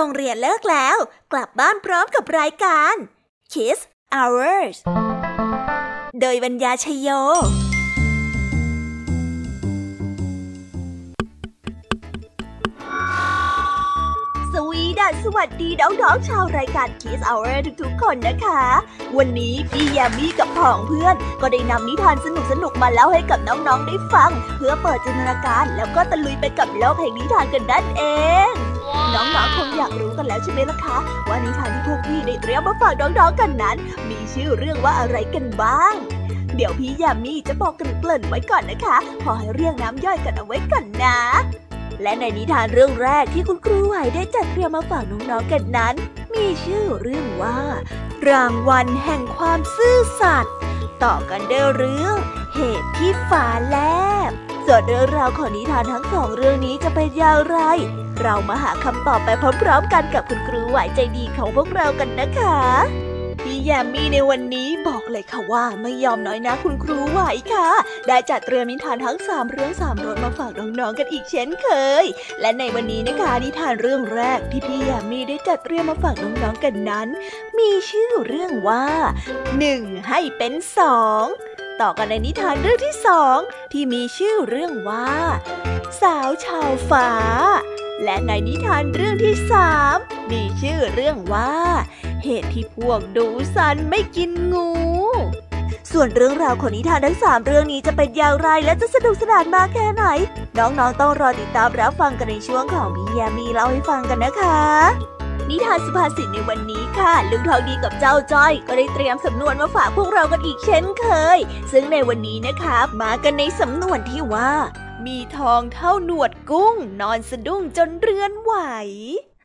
โรงเรียนเลิกแล้ว กลับบ้านพร้อมกับรายการ Kiss Hours โดยบรรยาชยโย สวัสดีน้องๆชาวรายการ Kiss Hour ทุกๆ คนนะคะ วันนี้พี่ยามีกับผองเพื่อน ก็ได้นำนิทานสนุกๆ มาเล่าให้กับน้องๆ ได้ฟัง เพื่อเปิดจินตนาการแล้วก็ตะลุยไปกับโลกแห่งนิทานกันนั่นเอง น้องๆ คงอยากรู้กันแล้วใช่ไหมล่ะคะ ว่านิทานที่พวกพี่ได้เตรียมมาฝากน้องๆ กันนั้น มีชื่อเรื่องว่าอะไรกันบ้างเดี๋ยวพี่ยามีจะบอกเกริ่นไว้ก่อนนะคะพอให้เรียงน้ำย่อยกันเอาไว้ก่อนนะ และในนิทานเรื่องแรกที่คุณครูไหวได้จัดเตรียมมาฝากน้องๆกันนั้น มีชื่อเรื่องว่า รางวัลแห่งความซื่อสัตย์ต่อกันด้วยเรื่อง เหตุที่ฝาแลบส่วนเรื่องราวของนิทานทั้งสองเรื่องนี้จะเป็นอย่างไร เรามาหาคำตอบไปพร้อมๆกันกับคุณครูไหวใจดีของพวกเรากันนะคะ พี่แยมมี่ในวันนี้บอกเลยค่ะว่าไม่ยอมน้อยนะคุณครูไหวค่ะ ได้จัดเตรียมนิทานทั้งสามเรื่องสามรสมาฝากน้องๆกันอีกเช่นเคย และในวันนี้นะคะนิทานเรื่องแรกที่พี่แยมมี่ได้จัดเตรียมมาฝากน้องๆกันนั้น มีชื่อเรื่องว่าหนึ่งให้เป็นสองต่อกันในนิทานเรื่องที่สองที่มีชื่อเรื่องว่า สาวชาวฟ้า และในนิทานเรื่องที่สามมีชื่อเรื่องว่า เหตุที่พวกดูสันไม่กินงู ส่วนเรื่องราวของนิทานทั้งสามเรื่องนี้จะเป็นอย่างไรและจะสนุกสนานมากแค่ไหน น้องๆต้องรอติดตามรับฟังกันในช่วงของพี่ยามีเล่าให้ฟังกันนะคะนิทานสุภาษิตในวันนี้ค่ะ ลุงทองดีกับเจ้าจ้อย ก็ได้เตรียมสำนวนมาฝากพวกเรากันอีกเช่นเคย ซึ่งในวันนี้นะคะมากันในสำนวนที่ว่า มีทองเท่าหนวดกุ้ง นอนสะดุ้งจนเรือนไหว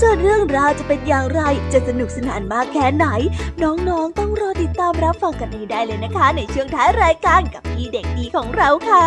ส่วนเรื่องราวจะเป็นอย่างไรจะสนุกสนานมากแค่ไหน น้องๆต้องรอติดตามรับฟังกันให้ได้เลยนะคะ ในช่วงท้ายรายการกับพี่เด็กดีของเราค่ะ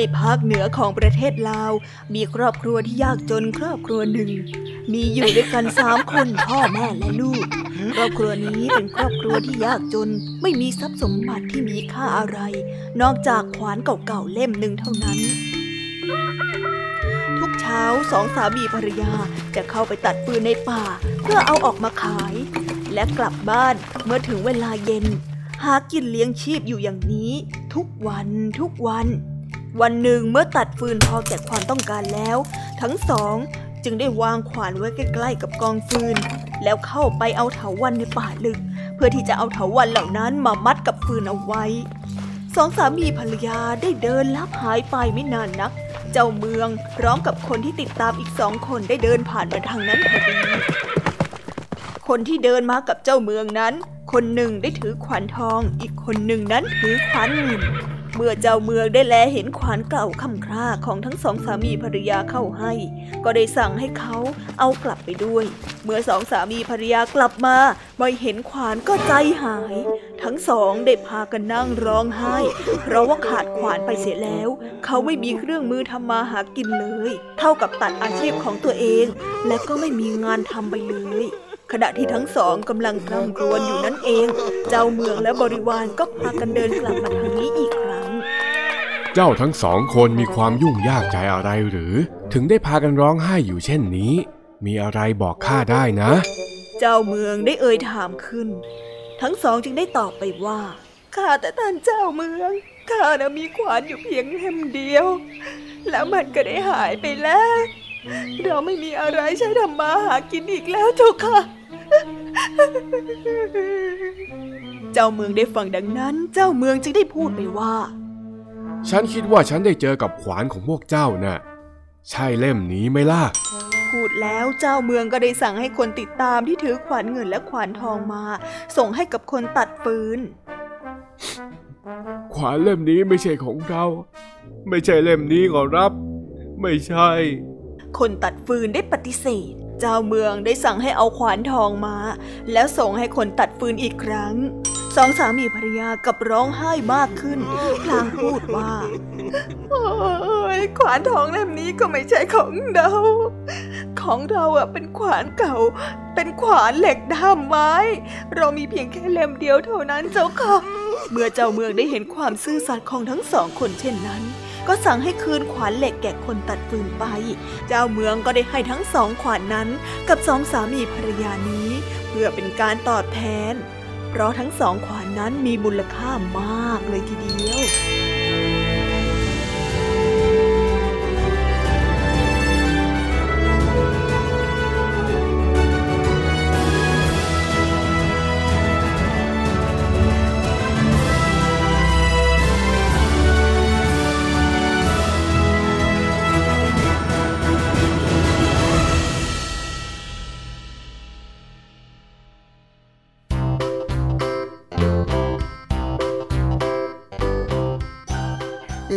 ในภาคเหนือของประเทศลาว มีครอบครัวที่ยากจนครอบครัวหนึ่ง มีอยู่ด้วยกันสามคนพ่อแม่และลูก ครอบครัวนี้เป็นครอบครัวที่ยากจน ไม่มีทรัพย์สมบัติที่มีค่าอะไร นอกจากขวานเก่าๆเล่มหนึ่งเท่านั้น ทุกเช้าสองสามีภรรยาจะเข้าไปตัดปืนในป่า เพื่อเอาออกมาขาย และกลับบ้านเมื่อถึงเวลาเย็นหากินเลี้ยงชีพอยู่อย่างนี้ ทุกวันทุกวัน วันหนึ่งเมื่อตัดฟืนพอแก่ความต้องการแล้ว ทั้งสองจึงได้วางขวานไว้ใกล้ๆกับกองฟืน แล้วเข้าไปเอาเถาวันในป่าลึก เพื่อที่จะเอาเถาวันเหล่านั้นมามัดกับฟืนเอาไว้ สองสามีภรรยาได้เดินลับหายไปไม่นานนัก เจ้าเมืองพร้อมกับคนที่ติดตามอีกสองคนได้เดินผ่านมาทางนั้นพอดีคนที่เดินมากับเจ้าเมืองนั้น คนหนึ่งได้ถือขวานทอง อีกคนหนึ่งนั้นถือขวานเงิน เมื่อเจ้าเมืองได้แลเห็นขวานเก่าคำคร่าของทั้งสองสามีภรรยาเข้าให้ ก็ได้สั่งให้เขาเอากลับไปด้วย เมื่อสองสามีภรรยากลับมาไม่เห็นขวานก็ใจหาย ทั้งสองได้พากันนั่งร้องไห้ เพราะว่าขาดขวานไปเสียแล้ว เขาไม่มีเครื่องมือทำมาหากินเลย เท่ากับตัดอาชีพของตัวเอง และก็ไม่มีงานทำไปเลยขณะที่ทั้งสองกำลังกร่ำกรวนอยู่นั่นเอง เจ้าเมืองและบริวารก็พากันเดินกลับมาทางนี้อีก เจ้าทั้งสองคนมีความยุ่งยากใจอะไรหรือ ถึงได้พากันร้องไห้อยู่เช่นนี้ มีอะไรบอกข้าได้นะ เจ้าเมืองได้เอ่ยถามขึ้น ทั้งสองจึงได้ตอบไปว่าข้าแต่ท่านเจ้าเมืองข้านะมีขวานอยู่เพียงเล่มเดียว แล้วมันก็ได้หายไปแล้ว เราไม่มีอะไรใช้ทำมาหากินอีกแล้วเจ้าค่ะเจ้าเมืองได้ฟังดังนั้น เจ้าเมืองจึงได้พูดไปว่า ฉันคิดว่าฉันได้เจอกับขวานของพวกเจ้านะ่ะ ใช่เล่มนี้ไหมล่ะ พูดแล้วเจ้าเมืองก็ได้สั่งให้คนติดตามที่ถือขวานเงินและขวานทองมา ส่งให้กับคนตัดฟืน ขวานเล่มนี้ไม่ใช่ของเรา ไม่ใช่เล่มนี้ขอรับ ไม่ใช่ คนตัดฟืนได้ปฏิเสธ เจ้าเมืองได้สั่งให้เอาขวานทองมา แล้วส่งให้คนตัดฟืนอีกครั้ง สองสามีภรรยากับร้องไห้มากขึ้น พลางพูดว่า โอ้ยขวานทองเล่มนี้ก็ไม่ใช่ของเรา ของเราอะเป็นขวานเก่า เป็นขวานเหล็กด้ามไม้ เรามีเพียงแค่เล่มเดียวเท่านั้นเจ้าค่ะ เมื่อเจ้าเมืองได้เห็นความซื่อสัตย์ของทั้งสองคนเช่นนั้น ก็สั่งให้คืนขวานเหล็กแก่คนตัดฟืนไป เจ้าเมืองก็ได้ให้ทั้งสองขวานนั้น กับสองสามีภรรยานี้ เพื่อเป็นการตอบแทน เพราะทั้งสองขวานนั้นมีมูลค่ามากเลยทีเดียว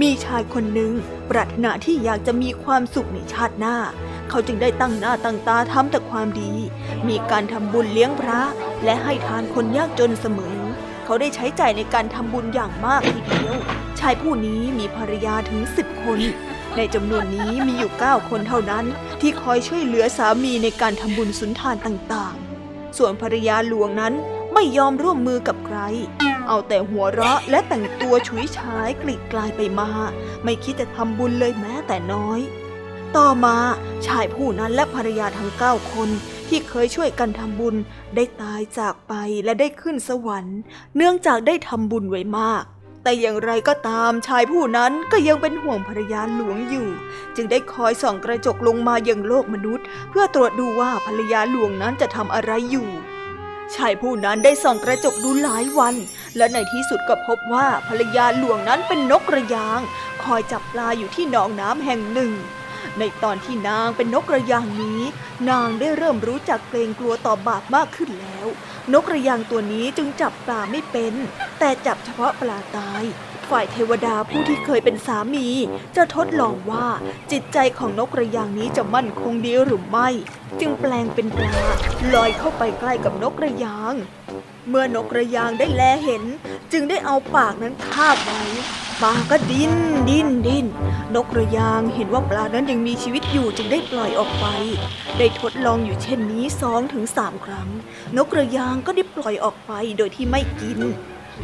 มีชายคนหนึ่งปรารถนาที่อยากจะมีความสุขในชาติหน้า เขาจึงได้ตั้งหน้าตั้งตาทำแต่ความดี มีการทำบุญเลี้ยงพระ และให้ทานคนยากจนเสมอ เขาได้ใช้ใจ่ายในการทำบุญอย่างมากทีเดียว ชายผู้นี้มีภรรยาถึงสิบคน ในจำนวนนี้มีอยู่เก้าคนเท่านั้น ที่คอยช่วยเหลือสามีในการทำบุญสุนทานต่างๆ ส่วนภรรยาหลวงนั้นไม่ยอมร่วมมือกับใคร เอาแต่หัวเราะและแต่งตัวฉุยฉายกลีกกลายไปมา ไม่คิดจะทำบุญเลยแม้แต่น้อย ต่อมาชายผู้นั้นและภรรยาทั้งเก้าคนที่เคยช่วยกันทำบุญได้ตายจากไปและได้ขึ้นสวรรค์ เนื่องจากได้ทำบุญไว้มาก แต่อย่างไรก็ตามชายผู้นั้นก็ยังเป็นห่วงภรรยาหลวงอยู่ จึงได้คอยส่องกระจกลงมายังโลกมนุษย์ เพื่อตรวจดูว่าภรรยาหลวงนั้นจะทำอะไรอยู่ ชายผู้นั้นได้ส่องกระจกดูหลายวัน และในที่สุดก็พบว่าภรรยาหลวงนั้นเป็นนกกระยาง คอยจับปลาอยู่ที่หนองน้ำแห่งหนึ่ง ในตอนที่นางเป็นนกกระยางนี้ นางได้เริ่มรู้จักเกรงกลัวต่อบาปมากขึ้นแล้ว นกกระยางตัวนี้จึงจับปลาไม่เป็น แต่จับเฉพาะปลาตาย ฝ่ายเทวดาผู้ที่เคยเป็นสามี จะทดลองว่าจิตใจของนกกระยางนี้จะมั่นคงดีหรือไม่ จึงแปลงเป็นปลาลอยเข้าไปใกล้กับนกกระยาง เมื่อนกกระยางได้แลเห็น จึงได้เอาปากนั้นคาบไว้ปลาก็ดิ้นดิ้นดิ้นนกกระยางเห็นว่าปลานั้นยังมีชีวิตอยู่จึงได้ปล่อยออกไป ได้ทดลองอยู่เช่นนี้สองถึงสามครั้ง นกกระยางก็ได้ปล่อยออกไปโดยที่ไม่กิน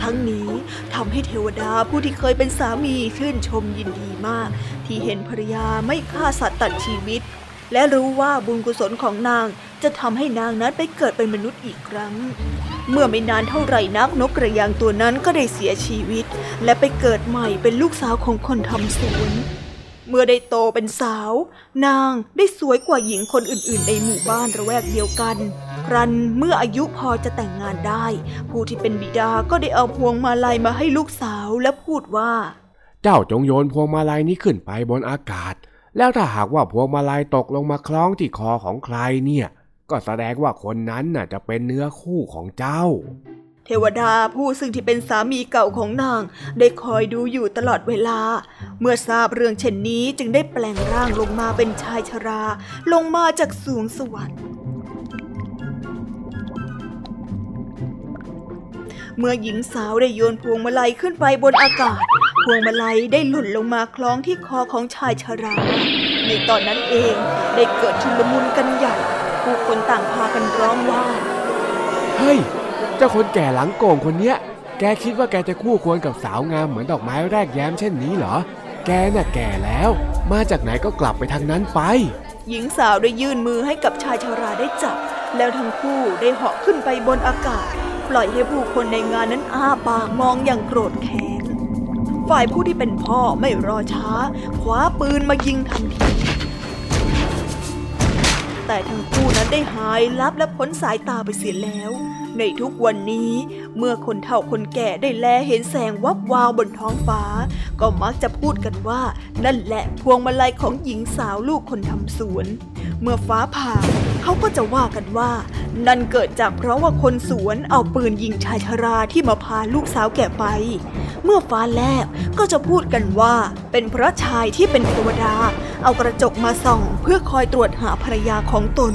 ทั้งนี้ทำให้เทวดาผู้ที่เคยเป็นสามีชื่นชมยินดีมาก ที่เห็นภรรยาไม่ฆ่าสัตว์ตัดชีวิต และรู้ว่าบุญกุศลของนางจะทำให้นางนั้นไปเกิดเป็นมนุษย์อีกครั้ง เมื่อไม่นานเท่าไหร่นักนกกระยางตัวนั้นก็ได้เสียชีวิต และไปเกิดใหม่เป็นลูกสาวของคนทำสวนเมื่อได้โตเป็นสาว นางได้สวยกว่าหญิงคนอื่นๆ ในหมู่บ้านระแวกเดียวกัน ครั้นเมื่ออายุพอจะแต่งงานได้ ผู้ที่เป็นบิดาก็ได้เอาพวงมาลัยมาให้ลูกสาวและพูดว่า เจ้าจงโยนพวงมาลัยนี้ขึ้นไปบนอากาศ แล้วถ้าหากว่าพวงมาลัยตกลงมาคล้องที่คอของใครเนี่ย ก็แสดงว่าคนนั้นน่ะจะเป็นเนื้อคู่ของเจ้าเทวดาผู้ซึ่งที่เป็นสามีเก่าของนาง ได้คอยดูอยู่ตลอดเวลา เมื่อทราบเรื่องเช่นนี้จึงได้แปลงร่างลงมาเป็นชายชรา ลงมาจากสูงสวรรค์ เมื่อหญิงสาวได้โยนพวงมาลัยขึ้นไปบนอากาศ พวงมาลัยได้หล่นลงมาคล้องที่คอของชายชรา ในตอนนั้นเองได้เกิดชุลมุนกันใหญ่ ผู้คนต่างพากันร้องว่า เฮ้ย เจ้าคนแก่หลังโก่งคนเนี้ย แกคิดว่าแกจะคู่ควรกับสาวงามเหมือนดอกไม้แรกแย้มเช่นนี้เหรอ แกน่ะแก่แล้ว มาจากไหนก็กลับไปทางนั้นไป หญิงสาวได้ยื่นมือให้กับชายชาราได้จับ แล้วทั้งคู่ได้เหาะขึ้นไปบนอากาศ ปล่อยให้ผู้คนในงานนั้นอ้าปากมองอย่างโกรธแค้น ฝ่ายผู้ที่เป็นพ่อไม่รอช้าคว้าปืนมายิงทันที แต่ทั้งคู่นั้นได้หายลับและพ้นสายตาไปเสียแล้ว ในทุกวันนี้เมื่อคนเฒ่าคนแก่ได้แลเห็นแสงวับวาวบนท้องฟ้า ก็มักจะพูดกันว่า นั่นแหละพวงมาลัยของหญิงสาวลูกคนทำสวน เมื่อฟ้าผ่าเขาก็จะว่ากันว่า นั่นเกิดจากเพราะว่าคนสวนเอาปืนยิงชายชราที่มาพาลูกสาวแก่ไป เมื่อฟ้าแลบก็จะพูดกันว่าเป็นเพราะชายที่เป็นเทวดา เอากระจกมาส่อง เพื่อคอยตรวจหาภรรยาของตน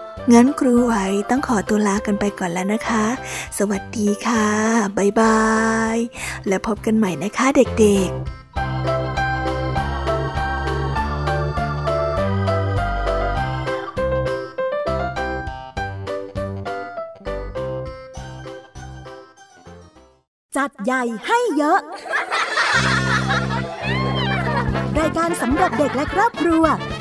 งั้นครูไหวต้องขอตัวลากันไปก่อนแล้วนะคะ สวัสดีค่ะบ๊ายบาย แล้วพบกันใหม่นะคะเด็กๆจัดใหญ่ให้เยอะ รายการสำหรับเด็กและครอบครัว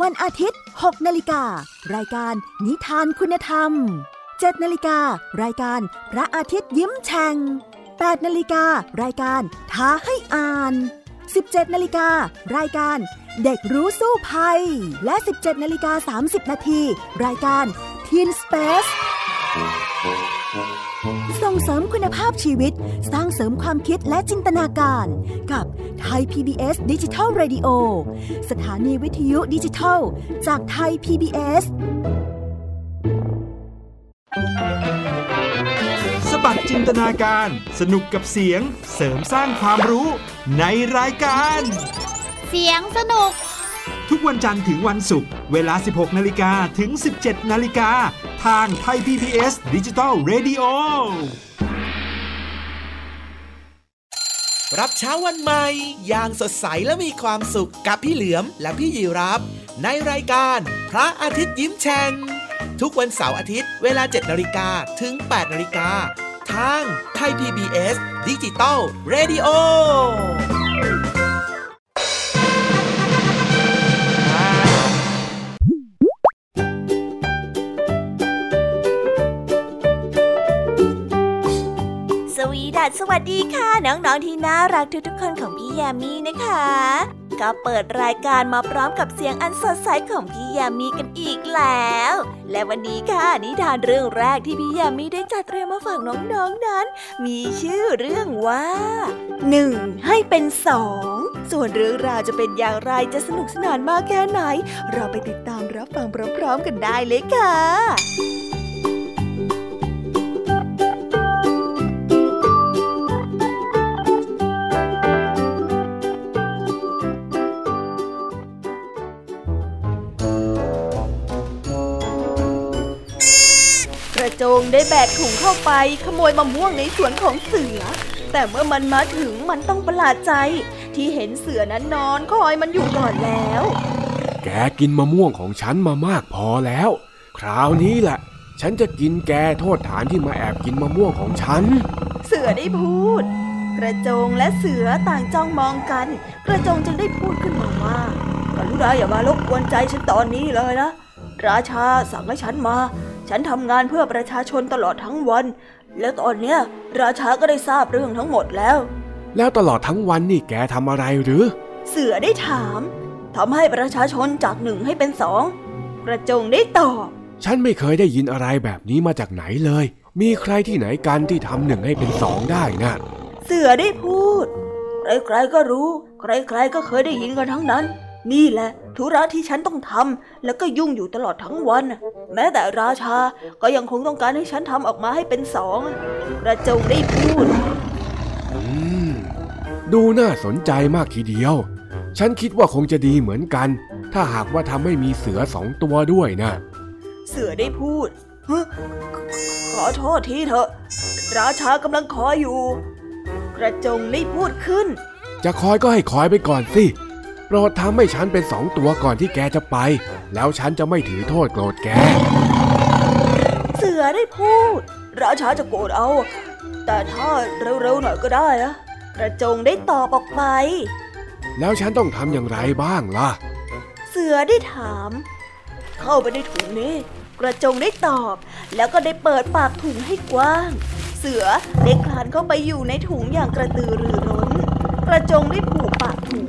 วันอาทิตย์ 6นาฬิการายการนิทานคุณธรรม 7นาฬิการายการพระอาทิตย์ยิ้มแฉ่ง8นาฬิการายการท้าให้อ่าน 17นาฬิการายการเด็กรู้สู้ภัย และ 17นาฬิกา30นาทีรายการ Teen Space ส่งเสริมคุณภาพชีวิต สร้างเสริมความคิดและจินตนาการ กับไทย PBS ดิจิทัล Radio สถานีวิทยุดิจิทัล จากไทย PBS สบัดจินตนาการ สนุกกับเสียง เสริมสร้างความรู้ในรายการ เสียงสนุก ทุกวันจันทร์ถึงวันศุกร์เวลา 16 นาฬิกาถึง 17 นาฬิกา ทางไทย PBS ดิจิทัล Radio รับเช้าวันใหม่ อย่างสดใสและมีความสุขกับพี่เหลือมและพี่ยีรับ ในรายการพระอาทิตย์ยิ้มแฉ่งทุกวันเสาร์อาทิตย์เวลา 7 นาฬิกาถึง 8 นาฬิกา ทางไทย PBS ดิจิตอล Radio ส วีดัสสวัสดีค่ะ น้องๆที่น่ารักทุกๆคนของพี่แยามีนะคะ ก็เปิดรายการมาพร้อมกับเสียงอันสดใสของพี่แยามีกันอีกแล้ว และวันนี้ค่ะนิทานเรื่องแรกที่พี่แยามีได้จัดเตรียมมาฝากน้องๆนนั้น มีชื่อเรื่องว่าหนึ่งให้เป็นสองส่วนเรื่องราวจะเป็นอย่างไรจะสนุกสนานมากแค่ไหน เราไปติดตามรับฟังพร้อมๆกันได้เลยค่ะ จงได้แบกถุงเข้าไปขโมยมะม่วงในสวนของเสือ แต่เมื่อมันมาถึงมันต้องประหลาดใจ ที่เห็นเสือนั้นนอนคอยมันอยู่ก่อนแล้ว แกกินมะม่วงของฉันมามากพอแล้ว คราวนี้แหละ ฉันจะกินแกโทษฐานที่มาแอบกินมะม่วงของฉัน เสือได้พูด กระโจงและเสือต่างจ้องมองกัน กระโจงจึงได้พูดขึ้นมาว่ากรุณาอย่ามารบกวนใจฉันตอนนี้เลยนะราชาสั่งให้ฉันมา ฉันทำงานเพื่อประชาชนตลอดทั้งวัน และตอนเนี้ยราชาก็ได้ทราบเรื่องทั้งหมดแล้ว แล้วตลอดทั้งวันนี่แกทำอะไรหรือ เสือได้ถามทำให้ประชาชนจากหนึ่งให้เป็นสองกระโจงได้ตอบ ฉันไม่เคยได้ยินอะไรแบบนี้มาจากไหนเลย มีใครที่ไหนกันที่ทำหนึ่งให้เป็นสองได้นะเสือได้พูด ใครๆก็รู้ ใครๆก็เคยได้ยินกันทั้งนั้น นี่แหละธุระที่ฉันต้องทำแล้วก็ยุ่งอยู่ตลอดทั้งวัน แม้แต่ราชาก็ยังคงต้องการให้ฉันทำออกมาให้เป็นสองกระโจงได้พูดอืมดูน่าสนใจมากทีเดียว ฉันคิดว่าคงจะดีเหมือนกัน ถ้าหากว่าทำให้มีเสือสองตัวด้วยนะ เสือได้พูดฮะขอโทษทีเถอะ ราชากำลังคอยอยู่ กระจงได้พูดขึ้น จะคอยก็ให้คอยไปก่อนสิโป รดทำให้ฉันเป็นสองตัวก่อนที่แกจะไป แล้วฉันจะไม่ถือโทษโกรธแก เสือได้พูด ราชาจะโกรธเอา แต่ถ้าเร็วๆหน่อยก็ได้นะกระจงได้ตอบออกไป แล้วฉันต้องทำอย่างไรบ้างล่ะ เสือได้ถาม เข้าไปในถุงนี้กระจงได้ตอบ แล้วก็ได้เปิดปากถุงให้กว้าง เสือได้คลานเข้าไปอยู่ในถุงอย่างกระตือรือร้น กระจงได้ผูกปากถุง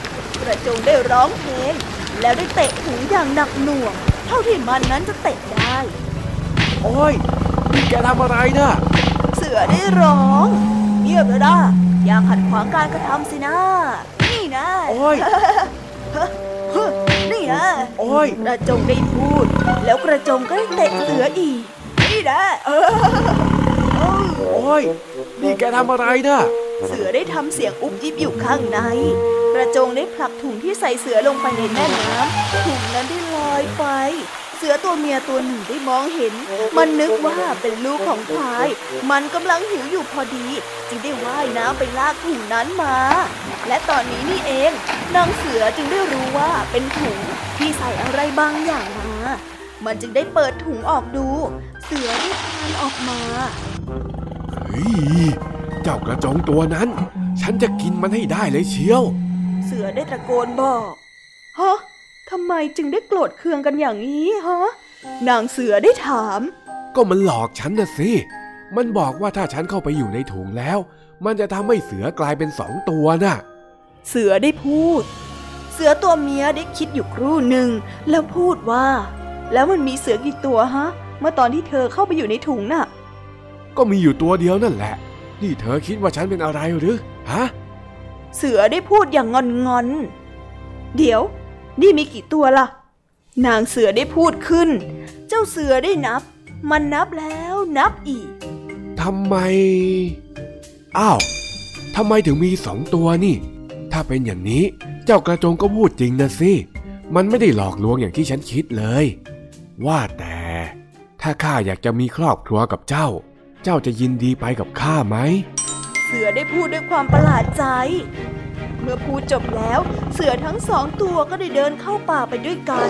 กระจงได้ร้องเพลงแล้วได้เตะถุงอย่างหนักหน่วง เท่าที่มันนั้นจะเตะได้ โอ้ยนี่แกทำอะไรนะเสือได้ร้องเงียบเลยนะอย่าขัดขวางการกระทำสินะ นี่นะ โอ้ยนี่นะ โอ้ยกระจงได้พูด แล้วกระจงก็ได้เตะเสืออีก นี่นะเออเออโอ้ย นี่แกทำอะไรนะ เสือได้ทำเสียงอุบอิบอยู่ข้างใน กระจงได้ผลักถุงที่ใส่เสือลงไปในแม่น้ำถุงนั้นได้ลอยไป เสือตัวเมียตัวหนึ่งได้มองเห็น มันนึกว่าเป็นลูกของพาย มันกำลังหิวอยู่พอดี จึงได้ว่ายน้ำไปลากถุงนั้นมา และตอนนี้นี่เองนางเสือจึงได้รู้ว่าเป็นถุงที่ใส่อะไรบางอย่างมา มันจึงได้เปิดถุงออกดู เสือได้คานออกมาเฮ้ย เจ้ากระจงตัวนั้น ฉันจะกินมันให้ได้เลยเชียว เสือได้ตะโกนบอกฮะทำไมจึงได้โกรธเคืองกันอย่างนี้ฮะนางเสือได้ถาม ก็มันหลอกฉันนะสิ มันบอกว่าถ้าฉันเข้าไปอยู่ในถุงแล้ว มันจะทำให้เสือกลายเป็นสองตัวน่ะ เสือได้พูด เสือตัวเมียได้คิดอยู่ครู่หนึ่งแล้วพูดว่า แล้วมันมีเสือกี่ตัวฮะ เมื่อตอนที่เธอเข้าไปอยู่ในถุงน่ะ ก็มีอยู่ตัวเดียวนั่นแหละ นี่เธอคิดว่าฉันเป็นอะไรหรือ ฮะ เสือได้พูดอย่างงอนงอนๆเดี๋ยว นี่มีกี่ตัวล่ะ นางเสือได้พูดขึ้น เจ้าเสือได้นับ มันนับแล้วนับอีก ทำไม อ้าว ทำไมถึงมีสองตัวนี่ ถ้าเป็นอย่างนี้ เจ้ากระจงก็พูดจริงนะสิ มันไม่ได้หลอกลวงอย่างที่ฉันคิดเลย ว่าแต่ ถ้าข้าอยากจะมีครอบครัวกับเจ้า เจ้าจะยินดีไปกับข้าไหม เสือได้พูดด้วยความประหลาดใจ เมื่อพูดจบแล้ว เสือทั้งสองตัวก็ได้เดินเข้าป่าไปด้วยกัน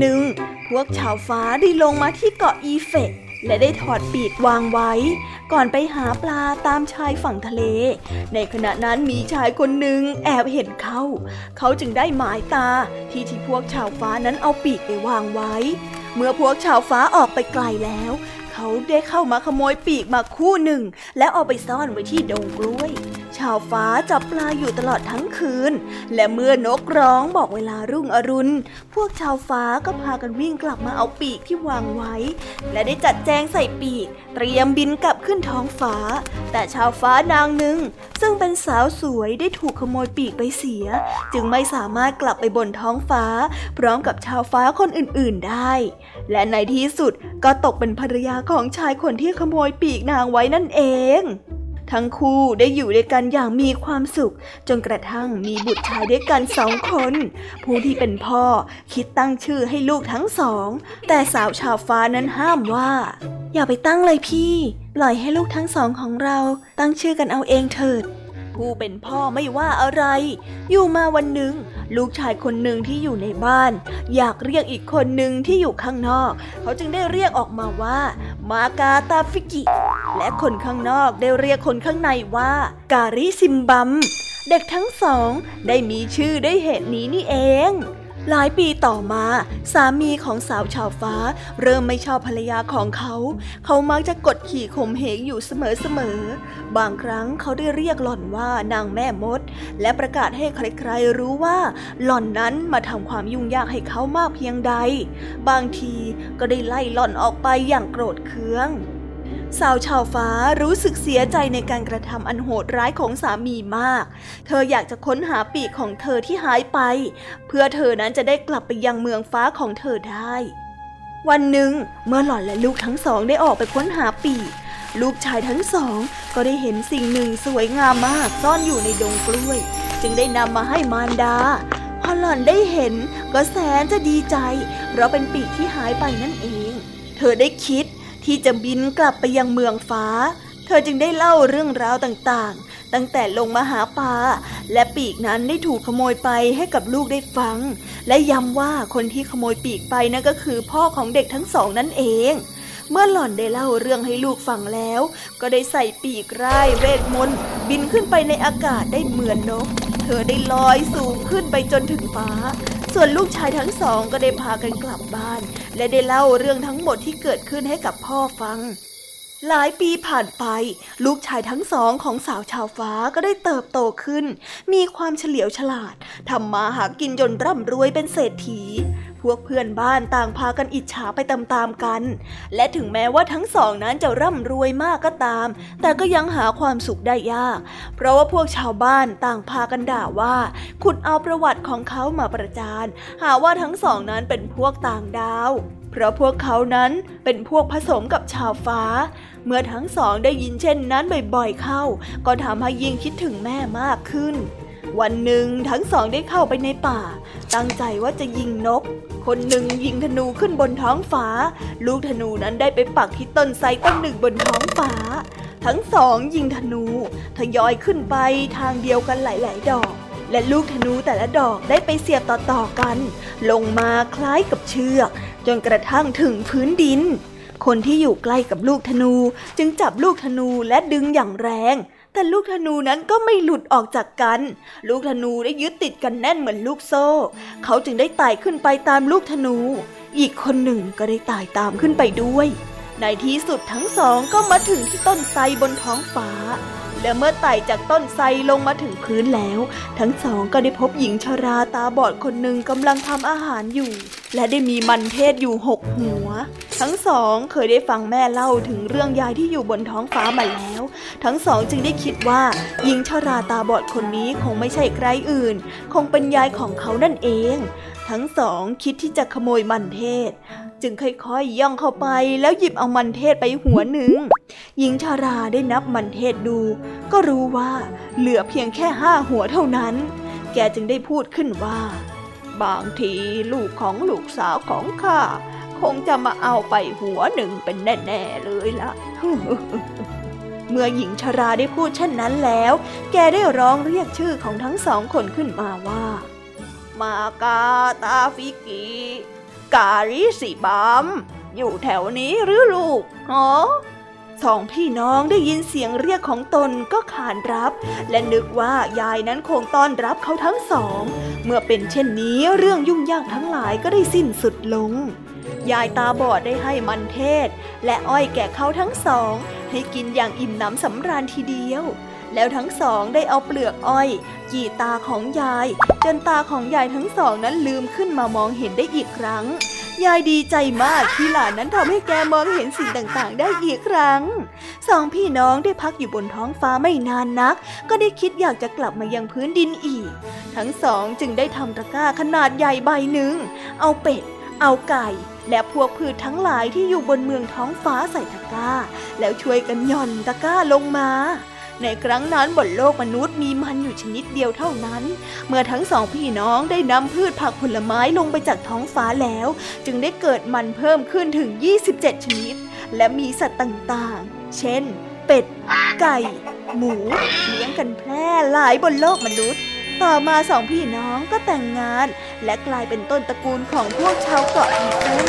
หนึ่ง พวกชาวฟ้าได้ลงมาที่เกาะอีเฟกและได้ถอดปีกวางไว้ ก่อนไปหาปลาตามชายฝั่งทะเล ในขณะนั้นมีชายคนหนึ่งแอบเห็นเขา เขาจึงได้หมายตาที่ที่พวกชาวฟ้านั้นเอาปีกไปวางไว้ เมื่อพวกชาวฟ้าออกไปไกลแล้ว เขาได้เข้ามาขโมยปีกมาคู่หนึ่ง แล้วเอาไปซ่อนไว้ที่ดงกล้วยาวฟ้าจับปลาอยู่ตลอดทั้งคืน และเมื่อนกร้องบอกเวลารุ่งอรุณ พวกชาวฟ้าก็พากันวิ่งกลับมาเอาปีกที่วางไว้ และได้จัดแจงใส่ปีก เตรียมบินกลับขึ้นท้องฟ้า แต่ชาวฟ้านางหนึ่ง ซึ่งเป็นสาวสวยได้ถูกขโมยปีกไปเสีย จึงไม่สามารถกลับไปบนท้องฟ้า พร้อมกับชาวฟ้าคนอื่นๆได้ และในที่สุดก็ตกเป็นภรรยาของชายคนที่ขโมยปีกนางไว้นั่นเอง ทั้งคู่ได้อยู่ด้วยกันอย่างมีความสุข จนกระทั่งมีบุตรชายด้วยกันสองคน ผู้ที่เป็นพ่อคิดตั้งชื่อให้ลูกทั้งสอง แต่สาวชาวฟ้านั้นห้ามว่า อย่าไปตั้งเลยพี่ ปล่อยให้ลูกทั้งสองของเราตั้งชื่อกันเอาเองเถิด ผู้เป็นพ่อไม่ว่าอะไร อยู่มาวันหนึ่ง ลูกชายคนหนึ่งที่อยู่ในบ้าน อยากเรียกอีกคนหนึ่งที่อยู่ข้างนอก เขาจึงได้เรียกออกมาว่า มากาตาฟิกิ และคนข้างนอกได้เรียกคนข้างในว่า การิซิมบัม เด็กทั้งสองได้มีชื่อได้เหตุนี้นี่เอง หลายปีต่อมา สามีของสาวชาวฟ้า เริ่มไม่ชอบภรรยาของเขา เขามักจะกดขี่ข่มเหงอยู่เสมอๆ บางครั้งเขาได้เรียกหล่อนว่านางแม่มด และประกาศให้ใครๆรู้ว่า หล่อนนั้นมาทำความยุ่งยากให้เขามากเพียงใด บางทีก็ได้ไล่หล่อนออกไปอย่างโกรธเคือง สาวชาวฟ้ารู้สึกเสียใจในการกระทำอันโหดร้ายของสามีมาก เธออยากจะค้นหาปีกของเธอที่หายไป เพื่อเธอนั้นจะได้กลับไปยังเมืองฟ้าของเธอได้ วันหนึ่ง เมื่อหล่อนและลูกทั้งสองได้ออกไปค้นหาปีก ลูกชายทั้งสองก็ได้เห็นสิ่งหนึ่งสวยงามมากซ่อนอยู่ในดงกล้วย จึงได้นำมาให้มารดา พอหล่อนได้เห็นก็แสนจะดีใจ เพราะเป็นปีกที่หายไปนั่นเอง เธอได้คิด ที่จะบินกลับไปยังเมืองฟ้า เธอจึงได้เล่าเรื่องราวต่างๆ ตั้งแต่ลงมาหาปลาและปีกนั้นได้ถูกขโมยไปให้กับลูกได้ฟัง และย้ำว่าคนที่ขโมยปีกไปนั่นก็คือพ่อของเด็กทั้งสองนั่นเองเมื่อหล่อนได้เล่าเรื่องให้ลูกฟังแล้ว ก็ได้ใส่ปีกร่ายเวทมนต์บินขึ้นไปในอากาศได้เหมือนนก เธอได้ลอยสูงขึ้นไปจนถึงฟ้า ส่วนลูกชายทั้งสองก็ได้พากันกลับบ้าน และได้เล่าเรื่องทั้งหมดที่เกิดขึ้นให้กับพ่อฟัง หลายปีผ่านไป ลูกชายทั้งสองของสาวชาวฟ้าก็ได้เติบโตขึ้น มีความเฉลียวฉลาดทำมาหากินจนร่ำรวยเป็นเศรษฐี พวกเพื่อนบ้านต่างพากันอิจฉาไปตามๆกัน และถึงแม้ว่าทั้งสองนั้นจะร่ำรวยมากก็ตาม แต่ก็ยังหาความสุขได้ยาก เพราะว่าพวกชาวบ้านต่างพากันด่าว่า ขุดเอาประวัติของเขามาประจาน หาว่าทั้งสองนั้นเป็นพวกต่างดาว เพราะพวกเขานั้นเป็นพวกผสมกับชาวฟ้า เมื่อทั้งสองได้ยินเช่นนั้นบ่อยๆเข้า ก็ทำให้ยิ่งคิดถึงแม่มากขึ้น วันหนึ่งทั้งสองได้เข้าไปในป่า ตั้งใจว่าจะยิงนก คนหนึ่งยิงธนูขึ้นบนท้องฟ้า ลูกธนูนั้นได้ไปปักที่ต้นไทรต้นหนึ่งบนท้องฟ้า ทั้งสองยิงธนูทยอยขึ้นไปทางเดียวกันหลาย ๆ ดอก และลูกธนูแต่ละดอกได้ไปเสียบต่อ ๆ กัน ลงมาคล้ายกับเชือก จนกระทั่งถึงพื้นดิน คนที่อยู่ใกล้กับลูกธนูจึงจับลูกธนูและดึงอย่างแรง แต่ลูกธนูนั้นก็ไม่หลุดออกจากกัน ลูกธนูได้ยึดติดกันแน่นเหมือนลูกโซ่ เขาจึงได้ไต่ขึ้นไปตามลูกธนู อีกคนหนึ่งก็ได้ไต่ตามขึ้นไปด้วย ในที่สุดทั้งสองก็มาถึงที่ต้นไทรบนท้องฟ้า และเมื่อไต่จากต้นไทรลงมาถึงพื้นแล้ว ทั้งสองก็ได้พบหญิงชราตาบอดคนหนึ่งกำลังทำอาหารอยู่ และได้มีมันเทศอยู่หกหัว ทั้งสองเคยได้ฟังแม่เล่าถึงเรื่องยายที่อยู่บนท้องฟ้ามาแล้ว ทั้งสองจึงได้คิดว่าหญิงชราตาบอดคนนี้คงไม่ใช่ใครอื่น คงเป็นยายของเขานั่นเอง ทั้งสองคิดที่จะขโมยมันเทศ จึงค่อยๆย่องเข้าไปแล้วหยิบเอามันเทศไปหัวหนึ่ง หญิงชาราได้นับมันเทศดู ก็รู้ว่าเหลือเพียงแค่ห้าหัวเท่านั้น แกจึงได้พูดขึ้นว่า บางทีลูกของลูกสาวของข้าคงจะมาเอาไปหัวหนึ่งเป็นแน่ๆเลยละเมื่อหญิงชราได้พูดเช่นนั้นแล้ว แกได้ร้องเรียกชื่อของทั้งสองคนขึ้นมาว่า มากาตาฟิกิกาลิสิบัมอยู่แถวนี้หรือลูกฮะสองพี่น้องได้ยินเสียงเรียกของตนก็ขานรับ และนึกว่ายายนั้นคงต้อนรับเขาทั้งสอง เมื่อเป็นเช่นนี้เรื่องยุ่งยากทั้งหลายก็ได้สิ้นสุดลง ยายตาบอดได้ให้มันเทศ และอ้อยแก่เขาทั้งสอง ให้กินอย่างอิ่มหนำสำราญทีเดียว แล้วทั้งสองได้เอาเปลือกอ้อยกี่ตาของยาย จนตาของยายทั้งสองนั้นลืมขึ้นมามองเห็นได้อีกครั้ง ยายดีใจมากที่หลานนั้นทำให้แกมองเห็นสิ่งต่างๆ ได้อีกครั้ง สองพี่น้องได้พักอยู่บนท้องฟ้าไม่นานนัก ก็ได้คิดอยากจะกลับมายังพื้นดินอีก ทั้งสองจึงได้ทำตะกร้าขนาดใหญ่ใบหนึ่ง เอาเป็ด เอาไก่และพวกพืชทั้งหลายที่อยู่บนเมืองท้องฟ้าใส่ตะกร้า แล้วช่วยกันย่อนตะกร้าลงมา ในครั้งนั้นบนโลกมนุษย์มีมันอยู่ชนิดเดียวเท่านั้น เมื่อทั้งสองพี่น้องได้นำพืชผักผลไม้ลงไปจากท้องฟ้าแล้ว จึงได้เกิดมันเพิ่มขึ้นถึง 27 ชนิด และมีสัตว์ต่างๆ เช่น เป็ด ไก่ หมู เลี้ยงกันแพร่หลายบนโลกมนุษย์ ต่อมาสองพี่น้องก็แต่งงาน และกลายเป็นต้นตระกูลของพวกชาวเกาะอีเซน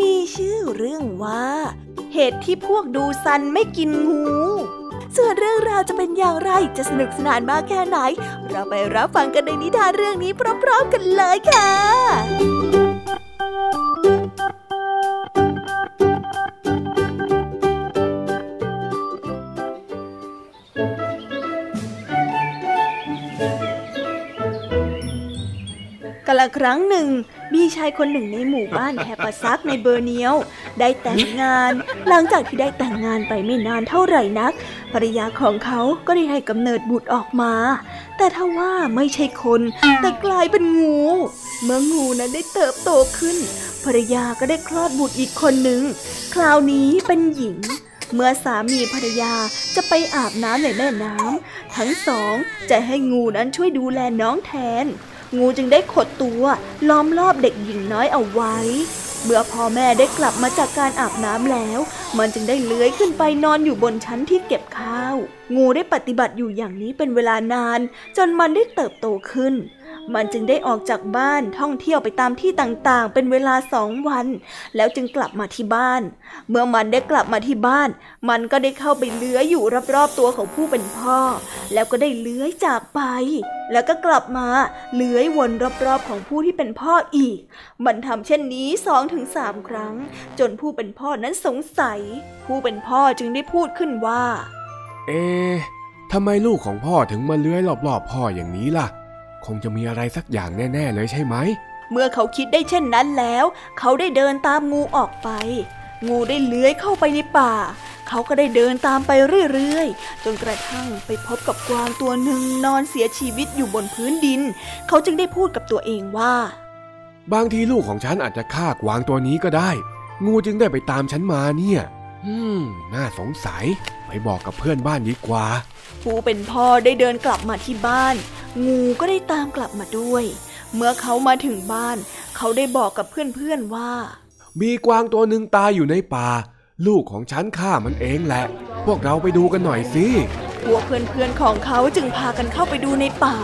มีชื่อเรื่องว่า เหตุที่พวกดูซันไม่กินงู ส่วนเรื่องราวจะเป็นอย่างไรจะสนุกสนานมากแค่ไหน เราไปรับฟังกันในนิทานเรื่องนี้พร้อมๆกันเลยค่ะกาละครั้งหนึ่ง มีชายคนหนึ่งในหมู่บ้านแคปซักในเบอร์เนียว ได้แต่งงาน หลังจากที่ได้แต่งงานไปไม่นานเท่าไหร่นัก ภรรยาของเขาก็ได้ให้กำเนิดบุตรออกมา แต่ถ้าว่าไม่ใช่คน แต่กลายเป็นงู เมื่องูนั้นได้เติบโตขึ้น ภรรยาก็ได้คลอดบุตรอีกคนหนึ่ง คราวนี้เป็นหญิงเมื่อสามีภรรยาจะไปอาบน้ำในแม่น้ำทั้งสองจะให้งูนั้นช่วยดูแลน้องแทน งูจึงได้ขดตัวล้อมรอบเด็กหญิงน้อยเอาไว้ เมื่อพ่อแม่ได้กลับมาจากการอาบน้ำแล้ว มันจึงได้เลื้อยขึ้นไปนอนอยู่บนชั้นที่เก็บข้าว งูได้ปฏิบัติอยู่อย่างนี้เป็นเวลานาน จนมันได้เติบโตขึ้น มันจึงได้ออกจากบ้านท่องเที่ยวไปตามที่ต่างๆ เป็นเวลาสองวัน แล้วจึงกลับมาที่บ้าน เมื่อมันได้กลับมาที่บ้าน มันก็ได้เข้าไปเลื้อยอยู่รอบๆตัวของผู้เป็นพ่อ แล้วก็ได้เลื้อยจากไป แล้วก็กลับมาเลื้อยวนรอบๆของผู้ที่เป็นพ่ออีก มันทำเช่นนี้สองถึงสามครั้ง จนผู้เป็นพ่อนั้นสงสัย ผู้เป็นพ่อจึงได้พูดขึ้นว่า เอ๊ทำไมลูกของพ่อถึงมาเลื้อยรอบๆพ่ออย่างนี้ล่ะ คงจะมีอะไรสักอย่างแน่ ๆ เลยใช่ไหม เมื่อเขาคิดได้เช่นนั้นแล้ว เขาได้เดินตามงูออกไป งูได้เลื้อยเข้าไปในป่า เขาก็ได้เดินตามไปเรื่อยๆ จนกระทั่งไปพบกับกวางตัวหนึ่งนอนเสียชีวิตอยู่บนพื้นดิน เขาจึงได้พูดกับตัวเองว่า บางทีลูกของฉันอาจจะฆ่ากวางตัวนี้ก็ได้ งูจึงได้ไปตามฉันมาเนี่ย อืม น่าสงสัย ไปบอกกับเพื่อนบ้านดีกว่า ผู้เป็นพ่อได้เดินกลับมาที่บ้าน งูก็ได้ตามกลับมาด้วย เมื่อเขามาถึงบ้าน เขาได้บอกกับเพื่อนๆว่า มีกวางตัวหนึ่งตายอยู่ในป่า ลูกของฉันฆ่ามันเองแหละ พวกเราไปดูกันหน่อยสิ พวกเพื่อนๆของเขาจึงพากันเข้าไปดูในป่า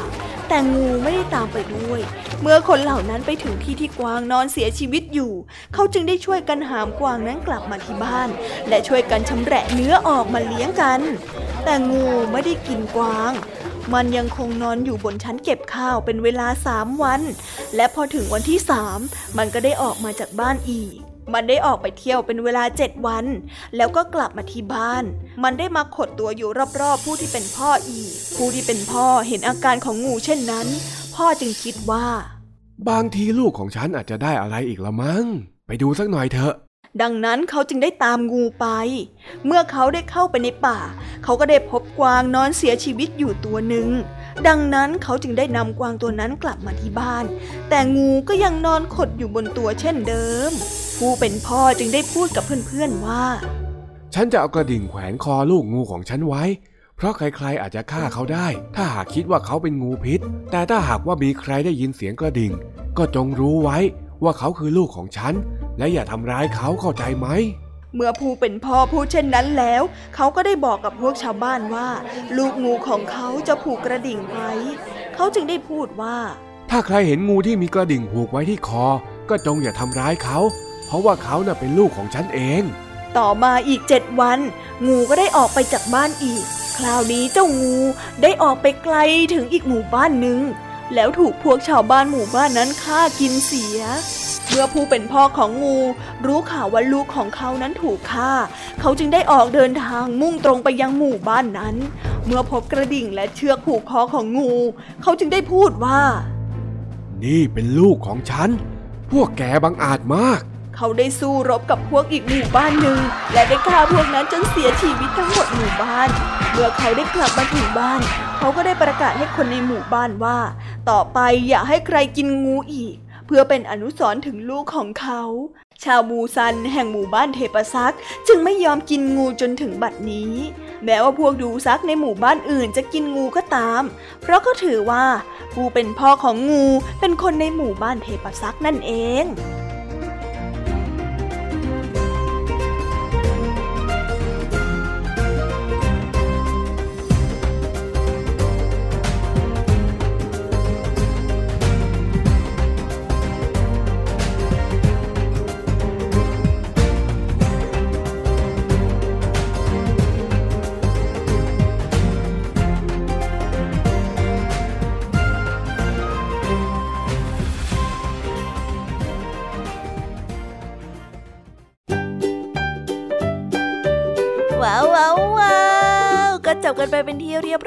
แต่งูไม่ได้ตามไปด้วย เมื่อคนเหล่านั้นไปถึงที่ที่กวางนอนเสียชีวิตอยู่ เขาจึงได้ช่วยกันหามกวางนั้นกลับมาที่บ้าน และช่วยกันชำแหละเนื้อออกมาเลี้ยงกัน แต่งูไม่ได้กินกวาง มันยังคงนอนอยู่บนชั้นเก็บข้าวเป็นเวลาสามวัน และพอถึงวันที่สามมันก็ได้ออกมาจากบ้านอีก มันได้ออกไปเที่ยวเป็นเวลาเจ็ดวัน แล้วก็กลับมาที่บ้าน มันได้มาขดตัวอยู่รอบๆ ผู้ที่เป็นพ่ออีก ผู้ที่เป็นพ่อเห็นอาการของงูเช่นนั้น พ่อจึงคิดว่า บางทีลูกของฉันอาจจะได้อะไรอีกละมั้ง ไปดูสักหน่อยเถอะดังนั้นเขาจึงได้ตามงูไป เมื่อเขาได้เข้าไปในป่า เขาก็ได้พบกวางนอนเสียชีวิตอยู่ตัวหนึ่ง ดังนั้นเขาจึงได้นำกวางตัวนั้นกลับมาที่บ้าน แต่งูก็ยังนอนขดอยู่บนตัวเช่นเดิม ผู้เป็นพ่อจึงได้พูดกับเพื่อนๆว่า ฉันจะเอากระดิ่งแขวนคอลูกงูของฉันไว้ เพราะใครๆอาจจะฆ่าเขาได้ ถ้าหากคิดว่าเขาเป็นงูพิษ แต่ถ้าหากว่ามีใครได้ยินเสียงกระดิ่ง ก็จงรู้ไว้ว่าเขาคือลูกของฉัน และอย่าทำร้ายเขาเข้าใจไหม เมื่อผู้เป็นพ่อพูดเช่นนั้นแล้ว เขาก็ได้บอกกับพวกชาวบ้านว่า ลูกงูของเขาจะผูกกระดิ่งไว้ เขาจึงได้พูดว่า ถ้าใครเห็นงูที่มีกระดิ่งผูกไว้ที่คอ ก็จงอย่าทำร้ายเขา เพราะว่าเขาน่ะเป็นลูกของฉันเอง ต่อมาอีกเจ็ดวัน งูก็ได้ออกไปจากบ้านอีก คราวนี้เจ้างูได้ออกไปไกลถึงอีกหมู่บ้านหนึ่งแล้วถูกพวกชาวบ้านหมู่บ้านนั้นฆ่ากินเสีย เมื่อผู้เป็นพ่อของงู รู้ข่าวว่าลูกของเขานั้นถูกฆ่า เขาจึงได้ออกเดินทางมุ่งตรงไปยังหมู่บ้านนั้น เมื่อพบกระดิ่งและเชือกผูกคอของงู เขาจึงได้พูดว่า นี่เป็นลูกของฉัน พวกแกบังอาจมาก เขาได้สู้รบกับพวกอีกหมู่บ้านหนึ่ง และได้ฆ่าพวกนั้นจนเสียชีวิตทั้งหมดหมู่บ้าน เมื่อเขาได้กลับมาถึงบ้าน เขาก็ได้ประกาศให้คนในหมู่บ้านว่า ต่อไปอย่าให้ใครกินงูอีกเพื่อเป็นอนุสรณ์ถึงลูกของเขา ชาวมูซันแห่งหมู่บ้านเทปซักจึงไม่ยอมกินงูจนถึงบัดนี้ แม้ว่าพวกดูซักในหมู่บ้านอื่นจะกินงูก็ตาม เพราะเขาถือว่าผู้เป็นพ่อของงูเป็นคนในหมู่บ้านเทปซักนั่นเอง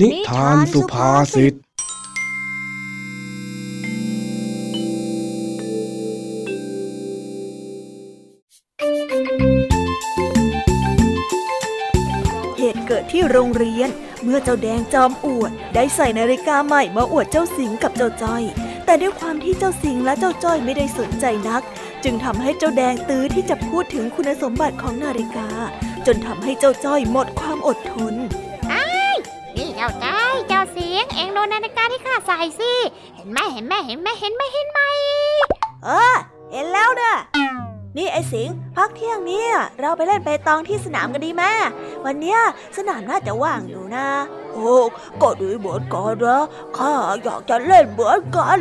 นิทานสุภาษิต เหตุเกิดที่โรงเรียน เมื่อเจ้าแดงจอมอวด ได้ใส่นาฬิกาใหม่มาอวดเจ้าสิงกับเจ้าจ้อย แต่ด้วยความที่เจ้าสิงและเจ้าจ้อยไม่ได้สนใจนัก จึงทำให้เจ้าแดงตื้อที่จะพูดถึงคุณสมบัติของนาฬิกา จนทำให้เจ้าจ้อยหมดความอดทน เจ้าใจเจ้าเสียง เองโดนนาฬิกาที่ข้าใส่สิ เห็นไหมเห็นไหมเห็นไหมเห็นไหมเห็นไหมเออ เห็นแล้วเนอะนี่ไอ้สิงพักเที่ยงนี้เราไปเล่นเปตองที่สนามกันดีไหมวันเนี้ยสนามน่าจะว่างอยู่นะ โอ้ก็ดีเหมือนกันนะข้าอยากจะเล่นเหมือนกัน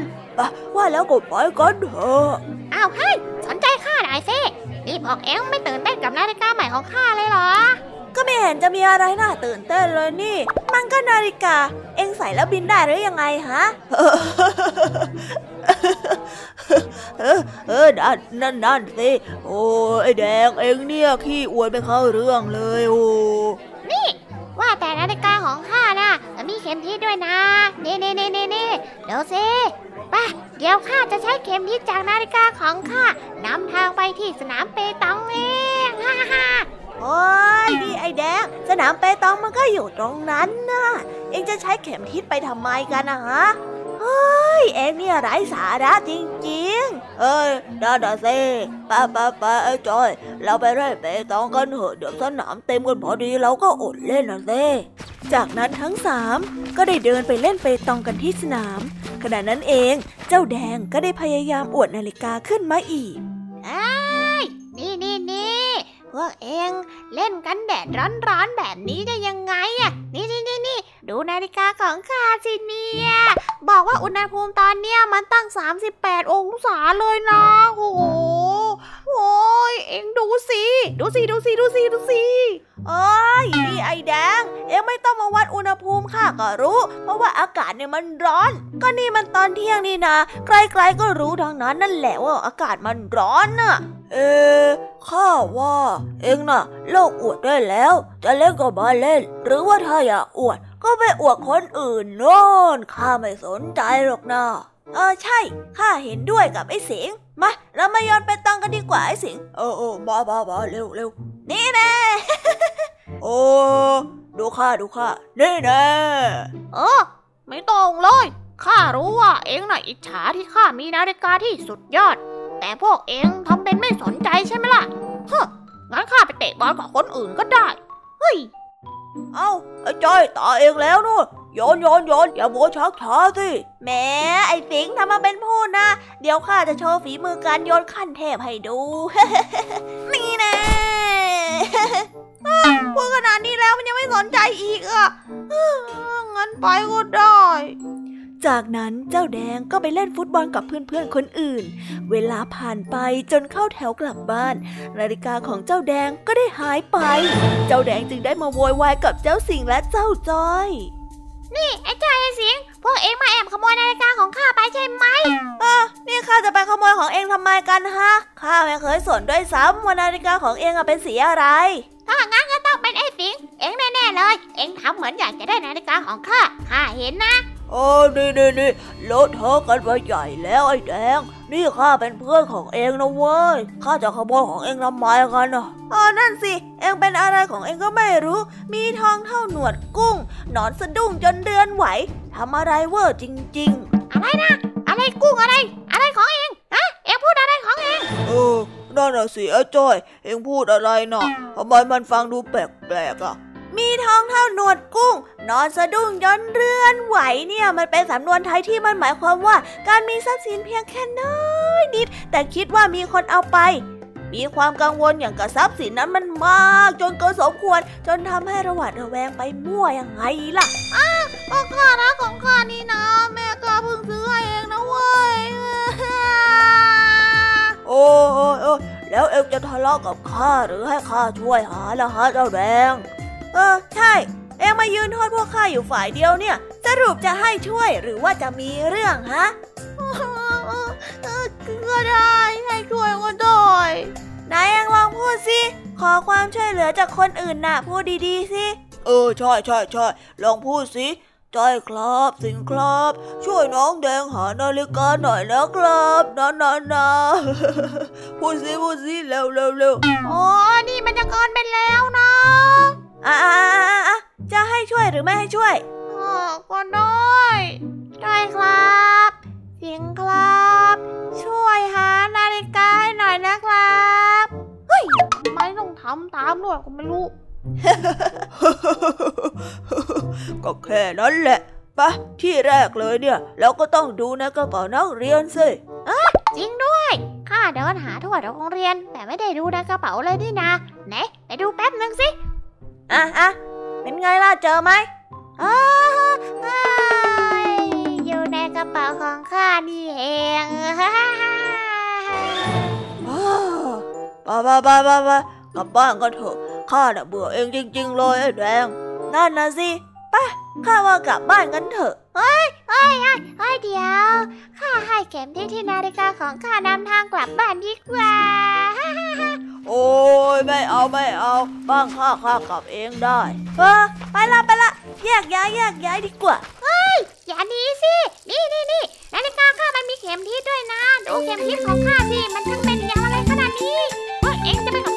ว่าแล้วก็ไปกันเถอะอ้าวให้สนใจข้าหน่อยสินี่บอกเอ็งไม่ตื่นเต้นกับนาฬิกาใหม่ของข้าเลยเหรอ ก็ไม่เห็นจะมีอะไรน่าตื่นเต้นเลยนี่ มันก็นาฬิกา เอ็งใส่แล้วบินได้หรือยังไงฮะเออเออนั่นนั่นนั่นสิโอ้ไอแดงเอ็งเนี่ยขี้อวดไปเข้าเรื่องเลยโอ้นี่ ว่าแต่นาฬิกาของข้าน่ะมีเข็มทิศด้วยนะนี่นี่นี่นี่นี่เดี๋ยวสิไปเดี๋ยวข้าจะใช้เข็มทิศจากนาฬิกาของข้านำทางไปที่สนามเปตองเองฮ่าฮ่า โอ้ยนี่ไอแดง สนามเปตองมันก็อยู่ตรงนั้นนะเองจะใช้เข็มทิศไปทำไมกันนะฮะเฮ้ยเอ็งเนี่ยไร้สาระจริงๆ เอ้ยได้ได้สิป้าป้าป้าไอ้จอย เราไปเล่นเปตองกันเถอะเดี๋ยวสนามเต็มกันพอดีเราก็อดเล่นนะสิจากนั้นทั้งสามก็ได้เดินไปเล่นเปตองกันที่สนาม ขณะนั้นเองเจ้าแดงก็ได้พยายามอวดนาฬิกาขึ้นมาอีกไอ้นี่นี่นี่ วกเองเล่นกันแดดร้อนๆแบบนี้ได้ยังไงอะนี่นี่นี่นี่ดูนาฬิกาของข้าสิเนี่ยบอกว่าอุณหภูมิตอนเนี้ยมันตั้ง 38 องศาเลยนะโอ้โหโอ้ยเองดูสิดูสิดูสิดูสิดูสิเอ้ยนี่ไอแดง เอ็งไม่ต้องมาวัดอุณหภูมิค่ะก็รู้ เพราะว่าอากาศเนี่ยมันร้อน ก็นี่มันตอนเที่ยงนี่นะใครๆก็รู้ทั้งนั้นนั่นแหละว่าอากาศมันร้อนน่ะ เอข้าว่า เองน่ะเลิกอวดได้แล้ว จะเล่นก็มาเล่น หรือว่าถ้าอยากอวด ก็ไปอวดคนอื่นโน่นข้าไม่สนใจหรอกนะเออใช่ข้าเห็นด้วยกับไอ้สิงมาเรามาย้อนไปตังกันดีกว่าไอ้สิงเออเออมามามาเร็วเร็วนี่แน่โอ้ดูข้าดูข้านี่แน่เออ ไม่ต้องเลยข้ารู้ว่าเองน่ะอิจฉาที่ข้ามีนาฬิกาที่สุดยอด แต่พวกเองทำเป็นไม่สนใจใช่ไหมล่ะเฮ้งั้นข้าไปเตะบอลกับคนอื่นก็ได้ เฮ้ย เอ้า ไอ้จ้อยตาเองแล้วนู่นโยนโยนโยนอย่าโมชักช้าสิแหมไอ้สิงทำมาเป็นพูดนะ เดี๋ยวข้าจะโชว์ฝีมือการโยนขั้นเทพให้ดู นี่แน่พูดขนาดนี้แล้วมันยังไม่สนใจอีกอะงั้นไปก็ได้ จากนั้นเจ้าแดงก็ไปเล่นฟุตบอลกับเพื่อนๆคนอื่น เวลาผ่านไปจนเข้าแถวกลับบ้าน นาฬิกาของเจ้าแดงก็ได้หายไป เจ้าแดงจึงได้มาโวยวายกับเจ้าสิงและเจ้าจ้อย นี่ไอ้จ้อยไอ้สิงพวกเอ็งมาแอบขโมยนาฬิกาของข้าไปใช่ไหมเออนี่ข้าจะไปขโมยของเอ็งทำไมกันฮะข้าไม่เคยสนด้วยซ้ำว่านาฬิกาของเอ็งเป็นสีอะไร ถ้างั้นก็ต้องเป็นไอ้สิง เอ็งแน่ๆเลย เอ็งทำเหมือนอยากจะได้นาฬิกาของข้า ข้าเห็นนะโอ้นี่นี่นี่ลดเทอะกันไปใหญ่แล้วไอ้แดง นี่ข้าเป็นเพื่อนของเองนะเว้ย ข้าจะขโมยของเองทำไมกันอะอ๋อนั่นสิ เองเป็นอะไรของเองก็ไม่รู้ มีทองเท่าหนวดกุ้งนอนสะดุ้งจนเดือนไหว ทำอะไรเวอร์จริง ๆ อะไรนะ อะไรกุ้งอะไร อะไรของเองฮะเองพูดอะไรของเอง เออ นั่นน่ะสิไอ้จ้อย เองพูดอะไรเนาะทำไมมันฟังดูแปลกๆอะ มีท้องเท่าหนวดกุ้ง นอนสะดุ้งย้อนเรือนไหวเนี่ย มันเป็นสำนวนไทยที่มันหมายความว่า การมีทรัพย์สินเพียงแค่น้อยนิด แต่คิดว่ามีคนเอาไปมีความกังวลอย่างกับทรัพย์สินนั้นมันมาก จนเกินสมควร จนทำให้ระหวาดระแวงไปมั่วยังไงล่ะอ้าก็ข้านะของข้านี่นะ แม่ก็เพิ่งซื้อให้เองนะเว้ย โอ้โอ้แล้วเอ็งจะทะเลาะกับข้าหรือให้ข้าช่วยหาละฮะเจ้าแดง เออ ใช่ เอ็งมายืนโทษพวกข้าอยู่ฝ่ายเดียวเนี่ย สรุปจะให้ช่วยหรือว่าจะมีเรื่องฮะก็ได้ให้ช่วยก็ได้นายเอ็งลองพูดสิขอความช่วยเหลือจากคนอื่นน่ะ พูดดีๆสิเออใช่ใช่ใช่ลองพูดสิ จอยครับสิงครับ ช่วยน้องแดงหานาฬิกาหน่อยนะครับนะนะนะพูดสิพูดสิเร็วเร็วเร็วอ๋อนี่มันจะเกินไปแล้วนะอ่าจะให้ช่วยหรือไม่ให้ช่วยก็ได้ได้ครับสิงครับ ช่วยหานาฬิกาให้หน่อยนะครับ เฮ้ยไม่ต้องทำตามด้วยก็ไม่รู้ ก็แค่นั้นแหละปะที่แรกเลยเนี่ยเราก็ต้องดูในกระเป๋านักเรียนสิเออจริงด้วยข้าเดินหาทั่วโรงเรียน แต่ไม่ได้ดูในกระเป๋าเลยนี่นะไหนไปดูแป๊บนึงสิอะอะเป็นไงล่ะเจอไหมอ๋ออยู่ในกระเป๋าของข้านี่เองป้าป้าป้าป้าป้ากลับบ้านกันเถอะ ข้าน่ะเบื่อเองจริง ๆ เลยไอ้แดง นั่นนะสิป้าข้าว่ากลับบ้านกันเถอะ เฮ้ยเฮ้ยเฮ้ยเดี๋ยว ข้าให้เข็มที่ที่นาฬิกาของข้านำทางกลับบ้านดีกว่า โอ้ยไม่เอาไม่เอา บ้างข้าข้ากลับเองได้ เออไปละไปละแยกย้ายแยกย้ายดีกว่า เฮ้ย อย่าหนีสิ นี่นี่นี่นาฬิกาข้ามันมีเข็มทิศด้วยนะ ดูเข็มทิศของข้าสิ มันทั้งเป็นอย่างอะไรขนาดนี้ เฮ้ยเองจะไปกับข้าไหมล่ะ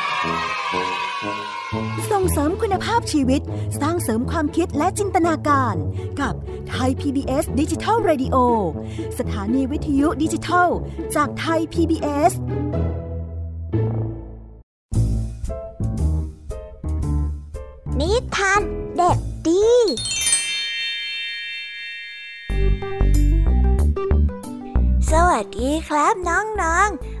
ส่งเสริมคุณภาพชีวิต สร้างเสริมความคิดและจินตนาการ กับไทย PBS ดิจิทัล Radio สถานีวิทยุดิจิทัล จากไทย PBS นิทานเด็กดีสวัสดีครับน้องๆ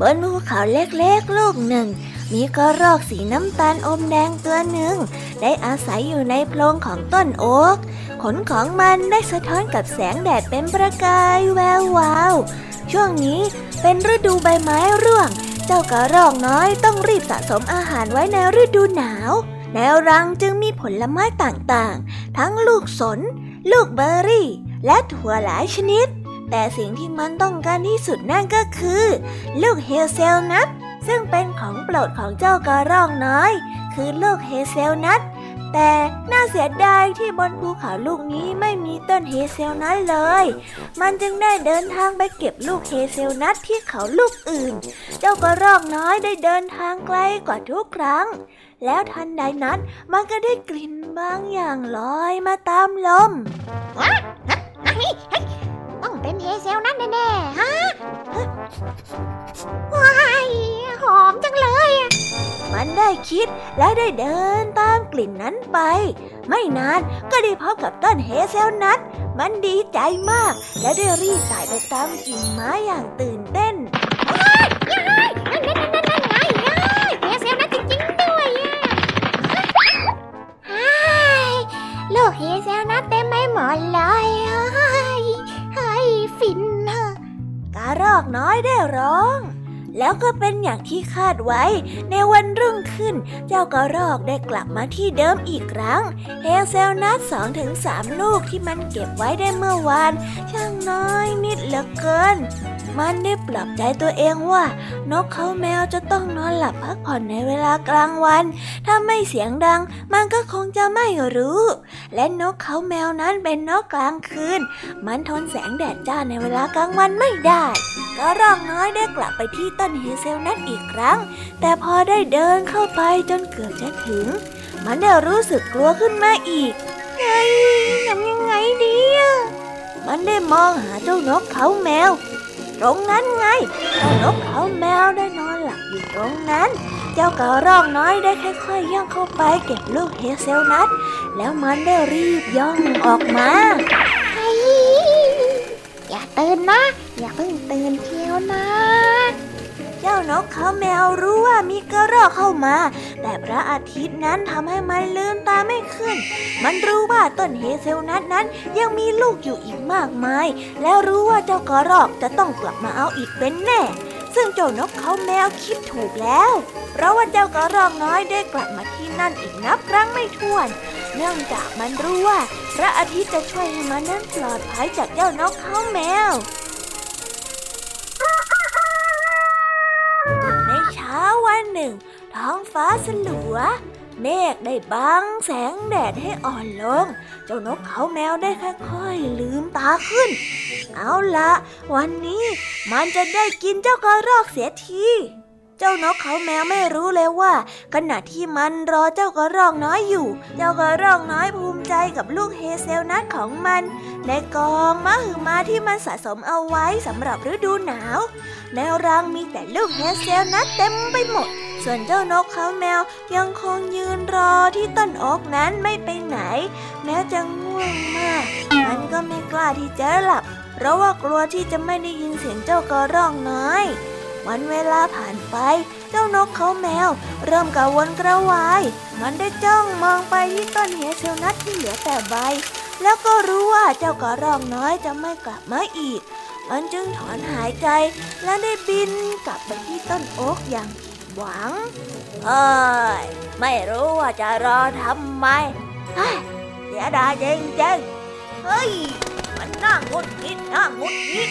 บนภูเขาเล็กๆลูกหนึ่ง มีกระรอกสีน้ำตาลอมแดงตัวหนึ่ง ได้อาศัยอยู่ในโพรงของต้นโอ๊กขนของมันได้สะท้อนกับแสงแดดเป็นประกายแวววาว ช่วงนี้เป็นฤดูใบไม้ร่วง เจ้ากระรอกน้อยต้องรีบสะสมอาหารไว้ในฤดูหนาวในรังจึงมีผลไม้ต่างๆ ทั้งลูกสน ลูกเบอร์รี่ และถั่วหลายชนิด แต่สิ่งที่มันต้องการที่สุดนั่นก็คือ ลูกเฮเซลนัทซึ่งเป็นของโปรดของเจ้ากระรอกน้อย คือลูกเฮเซลนัทแต่น่าเสียดายที่บนภูเขาลูกนี้ไม่มีต้นเฮเซลนัทเลย มันจึงได้เดินทางไปเก็บลูกเฮเซลนัทที่เขาลูกอื่น เจ้ากระรอกน้อยได้เดินทางไกลกว่าทุกครั้ง แล้วทันใดนั้นมันก็ได้กลิ่นบางอย่างลอยมาตามลม ต้องเป็นเฮเซลนั่นแน่ๆ ฮะ ว้าย หอมจังเลยอะมันได้คิดและได้เดินตามกลิ่นนั้นไป ไม่นานก็ได้พบกับต้นเฮเซลนัทมันดีใจมาก และได้รีบไต่ไปตามกิ่งไม้อย่างตื่นเต้นนั่นนั่นนั่นนั่นนั่นไงเฮเซลนั่นจริงๆด้วยอะฮ่ายลูกเฮเซลนัทเต็มไปหมดเลยาระรอกน้อยได้ร้อง แล้วก็เป็นอย่างที่คาดไว้ ในวันรุ่งขึ้น เจ้ากระรอกได้กลับมาที่เดิมอีกครั้งเฮเซลนัทสองถึงสามลูกที่มันเก็บไว้ได้เมื่อวาน ช่างน้อยนิดเหลือเกิน มันได้ปลอบใจตัวเองว่า นกเขาแมวจะต้องนอนหลับพักผ่อนในเวลากลางวัน ถ้าไม่เสียงดัง มันก็คงจะไม่รู้ และนกเขาแมวนั้นเป็นนกกลางคืน มันทนแสงแดดจ้าในเวลากลางวันไม่ได้ ก็รอกน้อยได้กลับไปที่ต้นเฮเซลนัทอีกครั้ง แต่พอได้เดินเข้าไปจนเกือบจะถึง มันได้รู้สึกกลัวขึ้นมาอีกเฮ้ยทำยังไงดีอะมันได้มองหาเจ้านกเขาแมว ตรงนั้นไงเจ้านกเขาแมวได้นอนหลับอยู่ตรงนั้น เจ้ากระรอกน้อยได้ค่อยๆย่องเข้าไปเก็บลูกเฮเซลนัทแล้วมันได้รีบย่องออกมาเฮ้ยอย่าตื่นนะ อย่าเพิ่งตื่นเชียวนะ จ้านกเขาแมวรู้ว่ามีกระรอกเข้ามา แต่พระอาทิตย์นั้นทำให้มันลืมตาไม่ขึ้น มันรู้ว่าต้นเฮเซลนัทนั้นยังมีลูกอยู่อีกมากมาย แล้วรู้ว่าเจ้ากระรอกจะต้องกลับมาเอาอีกเป็นแน่ ซึ่งเจ้านกเขาแมวคิดถูกแล้ว เพราะว่าเจ้ากระรอกน้อยได้กลับมาที่นั่นอีกนับครั้งไม่ถ้วน เนื่องจากมันรู้ว่า พระอาทิตย์จะช่วยให้มันนั้นปลอดภัยจากเจ้านกเขาแมว หนึ่ง ท้องฟ้าสลัว เมฆได้บังแสงแดดให้อ่อนลง เจ้านกเขาแมวได้ค่อยๆลืมตาขึ้น เอาละวันนี้มันจะได้กินเจ้ากระรอกเสียทีเจ้านกเขาแมวไม่รู้เลยว่า ขณะที่มันรอเจ้ากระรอกน้อยอยู่ เจ้ากระรอกน้อยภูมิใจกับลูกเฮเซลนัทของมัน ในกองมะหือมาที่มันสะสมเอาไว้สำหรับฤดูหนาว ในรังมีแต่ลูกเฮเซลนัทเต็มไปหมด ส่วนเจ้านกเขาแมวยังคงยืนรอที่ต้นโอ๊กนั้นไม่ไปไหน แม้จะง่วงมาก มันก็ไม่กล้าที่จะหลับ เพราะว่ากลัวที่จะไม่ได้ยินเสียงเจ้ากระรอกน้อย วันเวลาผ่านไป เจ้านกเขาแมว เริ่มกระวนกระวาย มันได้จ้องมองไปที่ต้นเฮเซลนัทที่เหลือแต่ใบ แล้วก็รู้ว่าเจ้ากระรอกน้อยจะไม่กลับมาอีกมันจึงถอนหายใจและได้บินกลับไปที่ต้นโอ๊กอย่าง หวัง เอ้ย ไม่รู้ว่าจะรอทำไมเสียดายจริงๆเฮ้ย มันน่างุดงิดน่างุดงิด